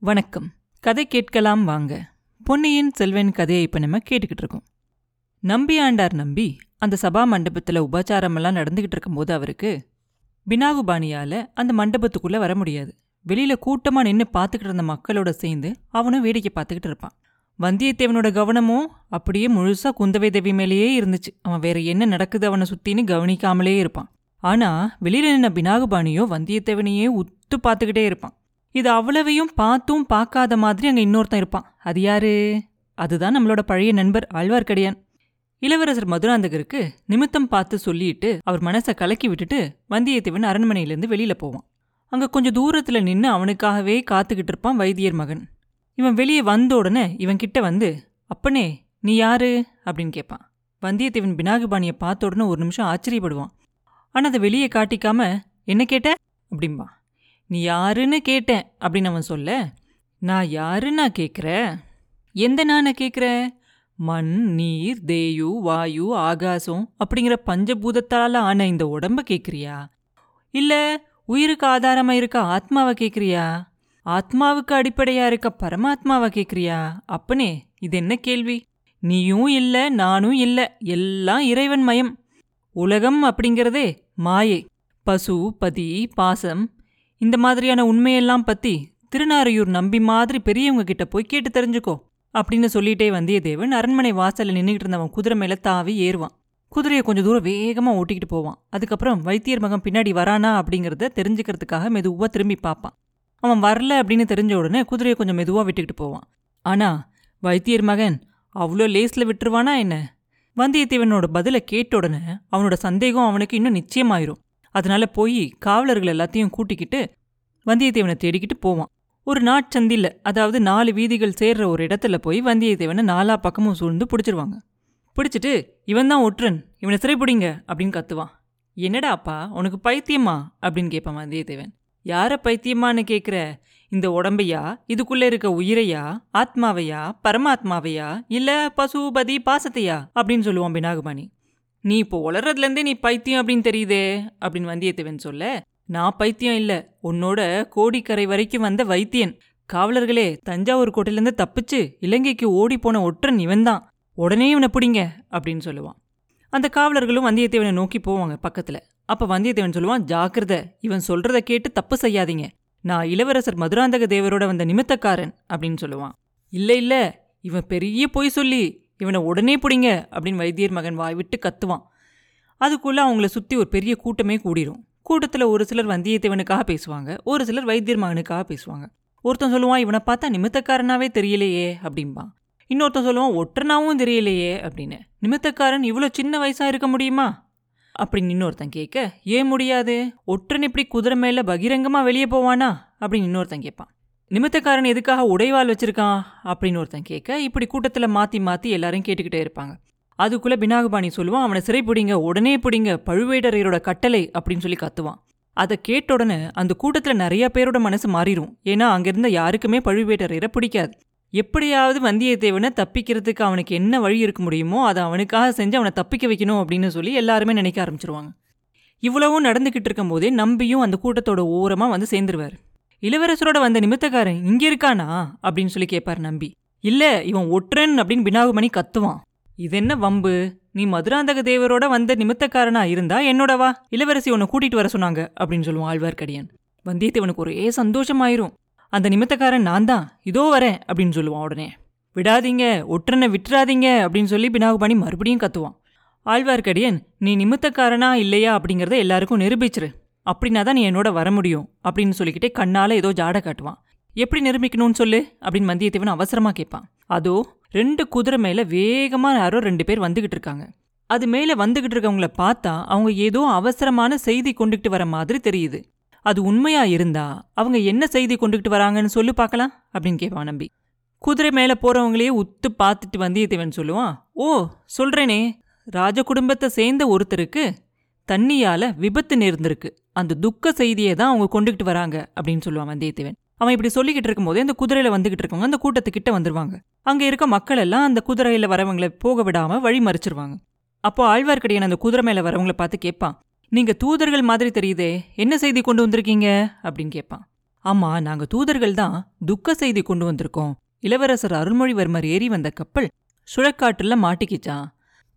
வணக்கம். கதை கேட்கலாம் வாங்க. பொன்னியின் செல்வன் கதையை இப்போ நம்ம கேட்டுக்கிட்டு இருக்கோம். நம்பி ஆண்டார் நம்பி அந்த சபா மண்டபத்தில் உபச்சாரமெல்லாம் நடந்துகிட்டு இருக்கும்போது அவருக்கு பினாகுபாணியால் அந்த மண்டபத்துக்குள்ளே வர முடியாது. வெளியில் கூட்டமாக நின்று பார்த்துக்கிட்டு இருந்த மக்களோட சேர்ந்து அவனும் வேடிக்கை பார்த்துக்கிட்டு இருப்பான். வந்தியத்தேவனோட கவனமும் அப்படியே முழுசா குந்தவை தேவி மேலேயே இருந்துச்சு. அவன் வேற என்ன நடக்குது அவனை சுத்தின்னு கவனிக்காமலே இருப்பான். ஆனா வெளியில நின்ன பினாகுபாணியோ வந்தியத்தேவனையே உத்து பார்த்துக்கிட்டே இருப்பான். இது அவ்வளவையும் பார்த்தும் பார்க்காத மாதிரி அங்க இன்னொருத்தன் இருப்பான். அது யாரு? அதுதான் நம்மளோட பழைய நண்பர் ஆழ்வார்க்கடியான். இளவரசர் மதுராந்தகருக்கு நிமித்தம் பார்த்து சொல்லிட்டு அவர் மனசை கலக்கி விட்டுட்டு வந்தியத்தேவன் அரண்மனையிலேருந்து வெளியில போவான். அங்க கொஞ்சம் தூரத்துல நின்று அவனுக்காகவே காத்துக்கிட்டு இருப்பான் வைத்தியர் மகன். இவன் வெளியே வந்த உடனே இவன் கிட்ட வந்து அப்பனே நீ யாரு? அப்படின்னு கேட்பான் வந்தியத்தேவன் பினாகுபாணியை பார்த்த உடனே ஒரு நிமிஷம் ஆச்சரியப்படுவான். ஆனால் அதை வெளியே காட்டிக்காம என்ன கேட்ட? அப்படிம்பா. நீ யாருன்னு கேட்டேன் அப்படின்னு அவன் சொல்ல நான் யாருன்னா நான் கேட்குற எந்த நானை கேட்குற மண் நீர் தேயு வாயு ஆகாசம் அப்படிங்கிற பஞ்சபூதத்தால் ஆன இந்த உடம்ப கேட்குறியா இல்லை உயிருக்கு ஆதாரமாக இருக்க ஆத்மாவை கேட்குறியா ஆத்மாவுக்கு அடிப்படையா இருக்க பரமாத்மாவை கேட்குறியா அப்பனே இது என்ன கேள்வி? நீயும் இல்லை நானும் இல்லை எல்லாம் இறைவன் மயம். உலகம் அப்படிங்கிறதே மாயை. பசு பதி பாசம் இந்த மாதிரியான உண்மையெல்லாம் பத்தி திருநாரையூர் நம்பி மாதிரி பெரியவங்க கிட்ட போய் கேட்டு தெரிஞ்சுக்கோ அப்படின்னு சொல்லிட்டே வந்தியத்தேவன் அரண்மனை வாசல்ல நின்றுகிட்டு இருந்தவன் குதிரை மேல தாவி ஏறுவான். குதிரையை கொஞ்சம் தூரம் வேகமா ஓட்டிக்கிட்டு போவான். அதுக்கப்புறம் வைத்தியர் மகன் பின்னாடி வரானா அப்படிங்கறத தெரிஞ்சுக்கிறதுக்காக மெதுவா திரும்பி பார்ப்பான். அவன் வரல அப்படின்னு தெரிஞ்ச உடனே குதிரையை கொஞ்சம் மெதுவா விட்டுக்கிட்டு போவான். ஆனா வைத்தியர் மகன் அவ்வளோ லேஸ்ல விட்டுருவானா என்ன? வந்தியத்தேவனோட பதிலை கேட்ட உடனே அவனோட சந்தேகம் அவனுக்கு இன்னும் நிச்சயமாயிரும். அதனால போய் காவலர்கள் எல்லாத்தையும் கூட்டிக்கிட்டு வந்தியத்தேவனை தேடிக்கிட்டு போவான். ஒரு நாட்சந்தில அதாவது நாலு வீதிகள் சேர்ற ஒரு இடத்துல போய் வந்தியத்தேவனை நாலா பக்கமும் சூழ்ந்து பிடிச்சிருவாங்க. பிடிச்சிட்டு இவன் தான் ஒற்றன் இவனை சிறைப்பிடிங்க அப்படின்னு கத்துவான். என்னடா அப்பா உனக்கு பைத்தியமா? அப்படின்னு கேட்பான் வந்தியத்தேவன். யாரை பைத்தியமான்னு கேட்குற இந்த உடம்பையா? இதுக்குள்ளே இருக்க உயிரையா? ஆத்மாவையா? பரமாத்மாவையா? இல்லை பசுபதி பாசத்தையா? அப்படின்னு சொல்லுவான் பினாகுபாணி நீ இப்போ உளறதுலேருந்தே நீ பைத்தியம் அப்படின்னு தெரியுதே அப்படின்னு வந்தியத்தேவன் சொல்ல. நான் பைத்தியம் இல்லை உன்னோட கோடிக்கரை வரைக்கும் வந்த வைத்தியன். காவலர்களே தஞ்சாவூர் கோட்டையிலேருந்து தப்பிச்சு இலங்கைக்கு ஓடி போன ஒற்றன் இவன்தான். உடனே இவனை பிடிங்க அப்படின்னு சொல்லுவான். அந்த காவலர்களும் வந்தியத்தேவனை நோக்கி போவாங்க பக்கத்துல. அப்போ வந்தியத்தேவன் சொல்லுவான் ஜாக்கிரத இவன் சொல்கிறத கேட்டு தப்பு செய்யாதீங்க. நான் இளவரசர் மதுராந்தக தேவரோட வந்த நிமித்தக்காரன் அப்படின்னு சொல்லுவான். இல்லை இல்ல இவன் பெரிய பொய் சொல்லி இவனை உடனே பிடிங்க அப்படின்னு வைத்தியர் மகன் வாய் விட்டு கத்துவான். அதுக்குள்ளே அவங்கள சுற்றி ஒரு பெரிய கூட்டமே கூடிரும். கூட்டத்தில் ஒரு சிலர் வந்தியத்தேவனுக்காக பேசுவாங்க ஒரு சிலர் வைத்தியர் மகனுக்காக பேசுவாங்க. ஒருத்தன் சொல்லுவான் இவனை பார்த்தா நிமித்தக்காரனாவே தெரியலையே அப்படிம்பான். இன்னொருத்தன் சொல்லுவான் ஒற்றனாவும் தெரியலையே அப்படின்னு. நிமித்தக்காரன் இவ்வளோ சின்ன வயசாக இருக்க முடியுமா? அப்படின்னு இன்னொருத்தன் கேட்க ஏன் முடியாது? ஒற்றன் இப்படி குதிரை மேல பகிரங்கமாக வெளியே போவானா? அப்படின்னு இன்னொருத்தன் கேட்பான். நிமித்தக்காரன் எதுக்காக உடைவாள் வச்சிருக்கான்? அப்படின்னு ஒருத்தன் கேட்க இப்படி கூட்டத்தில் மாற்றி மாற்றி எல்லாரும் கேட்டுக்கிட்டே இருப்பாங்க. அதுக்குள்ளே பினாகபாணி சொல்லுவான் அவனை சிறை பிடிங்க உடனே பிடிங்க பழுவேட்டரையரோட கட்டளை அப்படின்னு சொல்லி கத்துவான். அதை கேட்ட உடனே அந்த கூட்டத்தில் நிறைய பேரோட மனசு மாறிடும் ஏன்னா அங்கிருந்த யாருக்குமே பழுவேட்டரையரை பிடிக்காது. எப்படியாவது வந்தியத்தேவனை தப்பிக்கிறதுக்கு அவனுக்கு என்ன வழி இருக்க முடியுமோ அதை அவனுக்காக செஞ்சு அவனை தப்பிக்க வைக்கணும் அப்படின்னு சொல்லி எல்லாருமே நினைக்க ஆரம்பிச்சிருவாங்க. இவ்வளவும் நடந்துக்கிட்டு இருக்கும் போதே நம்பியும் அந்த கூட்டத்தோட ஓரமாக வந்து சேர்ந்துருவார். இளவரசரோட வந்த நிமித்தக்காரன் இங்க இருக்கானா? அப்படின்னு சொல்லி கேட்பார் நம்பி. இல்ல இவன் ஒற்றன் அப்படின்னு பினாகுமணி கத்துவான். இது என்ன வம்பு? நீ மதுராந்தக தேவரோட வந்த நிமித்தக்காரனா இருந்தா என்னோட வா இளவரசி உன்னை கூட்டிட்டு வர சொன்னாங்க அப்படின்னு சொல்லுவான் ஆழ்வார்க்கடியான். வந்தியத்தேவனுக்கு ஒரே சந்தோஷமாயிரும். அந்த நிமித்தக்காரன் நான் தான் இதோ வரேன் அப்படின்னு சொல்லுவான் உடனே. விடாதீங்க ஒற்றனை விட்டுறாதீங்க அப்படின்னு சொல்லி பினாகுபாணி மறுபடியும் கத்துவான். ஆழ்வார்க்கடியன் நீ நிமித்தக்காரனா இல்லையா அப்படிங்கிறத எல்லாருக்கும் நிரூபிச்சிரு. அப்படின்னா தான் நீ என்னோட வர முடியும் அப்படின்னு சொல்லிக்கிட்டே கண்ணால் ஏதோ ஜாட காட்டுவான். எப்படி நிரூபிக்கணும்னு சொல்லு அப்படின்னு வந்தியத்தேவன் அவசரமாக கேட்பான். அதோ ரெண்டு குதிரை மேலே வேகமாக யாரோ ரெண்டு பேர் வந்துக்கிட்டு இருக்காங்க. அது மேலே வந்துக்கிட்டு இருக்கவங்கள பார்த்தா அவங்க ஏதோ அவசரமான செய்தி கொண்டுகிட்டு வர மாதிரி தெரியுது. அது உண்மையா இருந்தா அவங்க என்ன செய்தி கொண்டுகிட்டு வராங்கன்னு சொல்லு பார்க்கலாம் அப்படின்னு கேட்பான் நம்பி. குதிரை மேலே போகிறவங்களையே உத்து பார்த்துட்டு வந்தியத்தேவன் சொல்லுவான் ஓ சொல்கிறேனே ராஜ குடும்பத்தை சேர்ந்த ஒருத்தருக்கு தண்ணியால விபத்து நேர்ந்திருக்கு. அந்த துக்க செய்தியை தான் அவங்க கொண்டுகிட்டு வராங்க அப்படின்னு சொல்லுவான் வந்தியத்தேவன். அவன் இப்படி சொல்லிக்கிட்டு இருக்கும்போதே அந்த குதிரையில வந்துகிட்டு இருக்கவங்க அந்த கூட்டத்துக்கிட்ட வந்துருவாங்க. அங்க இருக்க மக்கள் எல்லாம் அந்த குதிரையில வரவங்களை போக விடாம வழி மறிச்சிருவாங்க. அப்போ ஆழ்வார்க்கடியான் அந்த குதிரை மேல வரவங்களை பார்த்து கேட்பான் நீங்க தூதர்கள் மாதிரி தெரியுதே என்ன செய்தி கொண்டு வந்திருக்கீங்க? அப்படின்னு கேட்பான். ஆமா நாங்க தூதர்கள் தான் துக்க செய்தி கொண்டு வந்திருக்கோம். இளவரசர் அருள்மொழிவர்மர் ஏறி வந்த கப்பல் சுழக்காட்டுல மாட்டிக்கிச்சான்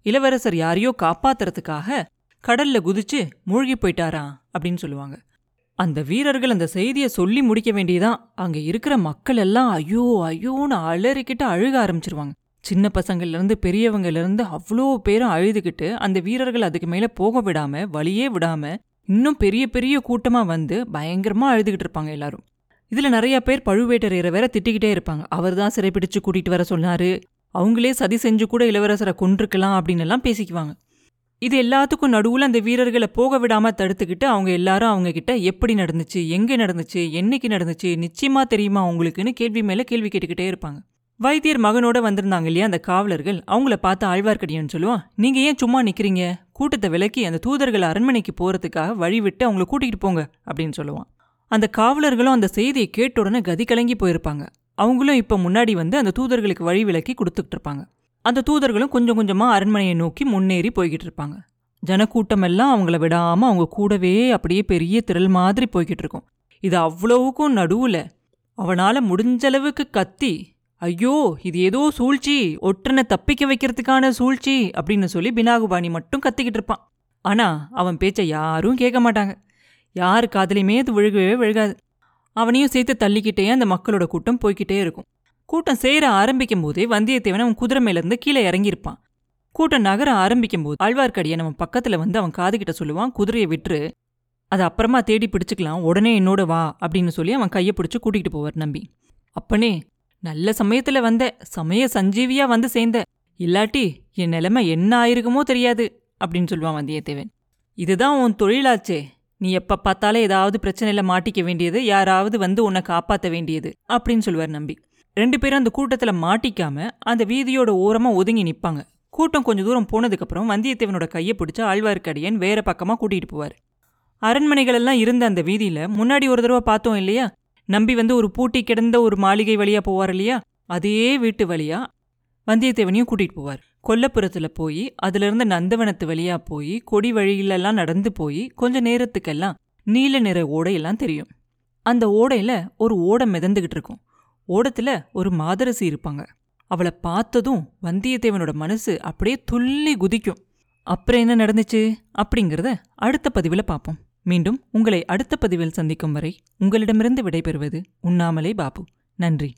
இளவரசர் யாரையோ காப்பாத்துறதுக்காக கடல்ல குதிச்சு மூழ்கி போயிட்டாராம் அப்படின்னு சொல்லுவாங்க. அந்த வீரர்கள் அந்த செய்தியை சொல்லி முடிக்க வேண்டியதான் அங்க இருக்கிற மக்கள் எல்லாம் ஐயோ ஐயோன்னு அலறிக்கிட்டு அழுக ஆரம்பிச்சிருவாங்க. சின்ன பசங்கள்ல இருந்து பெரியவங்கல இருந்து அவ்வளோ பேரும் அழுதுகிட்டு அந்த வீரர்கள் அதுக்கு மேல போக விடாம வழியே விடாம இன்னும் பெரிய பெரிய கூட்டமா வந்து பயங்கரமா அழுதுகிட்டு இருப்பாங்க எல்லாரும். இதுல நிறைய பேர் பழுவேட்டரையரை வேற திட்டிக்கிட்டே இருப்பாங்க. அவர் தான் சிறைப்பிடிச்சு கூட்டிட்டு வர சொன்னாரு. அவங்களே சதி செஞ்சு கூட இளவரசரை கொன்றுக்கலாம் அப்படின்னு எல்லாம் பேசிக்குவாங்க. இது எல்லாத்துக்கும் நடுவுல அந்த வீரர்களை போக விடாம தடுத்துக்கிட்டு அவங்க எல்லாரும் அவங்க கிட்ட எப்படி நடந்துச்சு எங்க நடந்துச்சு என்னைக்கு நடந்துச்சு நிச்சயமா தெரியுமா உங்களுக்குன்னு கேள்வி மேல கேள்வி கேட்டுக்கிட்டே இருப்பாங்க. வைத்தியர் மகனோட வந்திருந்தாங்க இல்லையா அந்த காவலர்கள்? அவங்கள பார்த்து ஆழ்வார்க்கடியான்னு சொல்லுவான் நீங்க ஏன் சும்மா நிற்கிறீங்க கூட்டத்தை விலக்கி அந்த தூதர்கள் அரண்மனைக்கு போறதுக்காக வழி விட்டு அவங்கள கூட்டிகிட்டு போங்க அப்படின்னு சொல்லுவான். அந்த காவலர்களும் அந்த செய்தியை கேட்ட உடனே கதி கலங்கி போயிருப்பாங்க. அவங்களும் இப்ப முன்னாடி வந்து அந்த தூதர்களுக்கு வழி விலக்கி கொடுத்துட்டு இருப்பாங்க. அந்த தூதர்களும் கொஞ்சம் கொஞ்சமா அரண்மனையை நோக்கி முன்னேறி போய்கிட்டு இருப்பாங்க. ஜனக்கூட்டம் எல்லாம் அவங்கள விடாம அவங்க கூடவே அப்படியே பெரிய திரள் மாதிரி போய்கிட்டு இருக்கும். இது அவ்வளவுக்கும் நடுவுல அவனால முடிஞ்சளவுக்கு கத்தி ஐயோ இது ஏதோ சூழ்ச்சி ஒற்றனை தப்பிக்க வைக்கிறதுக்கான சூழ்ச்சி அப்படின்னு சொல்லி பினாகுபாணி மட்டும் கத்திக்கிட்டு இருப்பான். ஆனா அவன் பேச்ச யாரும் கேட்க மாட்டாங்க. யார் காதலையுமே அது விழுகவே விழுகாது. அவனையும் சேர்த்து தள்ளிக்கிட்டே அந்த மக்களோட கூட்டம் போய்கிட்டே இருக்கும். கூட்டம் சேர ஆரம்பிக்கும் போதே வந்தியத்தேவன் அவன் குதிரை மேலேருந்து கீழே இறங்கியிருப்பான். கூட்டம் நகர ஆரம்பிக்கும் போது ஆழ்வார்க்கடியான் அவன் பக்கத்துல வந்து அவன் காதுகிட்ட சொல்லுவான் குதிரையை விட்டுரு அதை அப்புறமா தேடி பிடிச்சிக்கலாம் உடனே என்னோட வா அப்படின்னு சொல்லி அவன் கையை பிடிச்சி கூட்டிகிட்டு போவார் நம்பி. அப்பனே நல்ல சமயத்துல வந்த சமய சஞ்சீவியா வந்து சேர்ந்த இல்லாட்டி என் நிலைமை என்ன ஆயிருக்குமோ தெரியாது அப்படின்னு சொல்லுவான் வந்தியத்தேவன். இதுதான் உன் தொழிலாச்சே நீ எப்ப பார்த்தாலே ஏதாவது பிரச்சனையில மாட்டிக்க வேண்டியது யாராவது வந்து உன்னை காப்பாற்ற வேண்டியது அப்படின்னு சொல்லுவார் நம்பி. ரெண்டு பேரும் அந்த கூட்டத்துல மாட்டிக்காம அந்த வீதியோட ஓரமா ஒதுங்கி நிப்பாங்க. கூட்டம் கொஞ்சம் தூரம் போனதுக்கப்புறம் வந்தியத்தேவனோட கையை பிடிச்சி ஆழ்வார்க்கடியன் வேற பக்கமா கூட்டிட்டு போவார். அரண்மனைகள் எல்லாம் இருந்த அந்த வீதியில முன்னாடி ஒரு தடவை பார்த்தோம் இல்லையா? நம்பி வந்து ஒரு பூட்டி கிடந்த ஒரு மாளிகை வழியா போவார் இல்லையா? அதே வீட்டு வழியா வந்தியத்தேவனையும் கூட்டிட்டு போவார். கொல்லப்புறத்தில் போய் அதுல இருந்து நந்தவனத்து வழியா போய் கொடி வழியிலெல்லாம் நடந்து போய் கொஞ்ச நேரத்துக்கெல்லாம் நீல நிற ஓடையெல்லாம் தெரியும். அந்த ஓடையில ஒரு ஓடை மிதந்துக்கிட்டு இருக்கும். ஓடத்துல ஒரு மாதரசி இருப்பாங்க. அவளை பார்த்ததும் வந்தியத்தேவனோட மனசு அப்படியே துள்ளி குதிக்கும். அப்புறம் என்ன நடந்துச்சு? அப்படிங்கிறத அடுத்த பதிவில் பார்ப்போம். மீண்டும் உங்களை அடுத்த பதிவில் சந்திக்கும் வரை உங்களிடமிருந்து விடைபெறுவது உண்ணாமலே பாபு. நன்றி.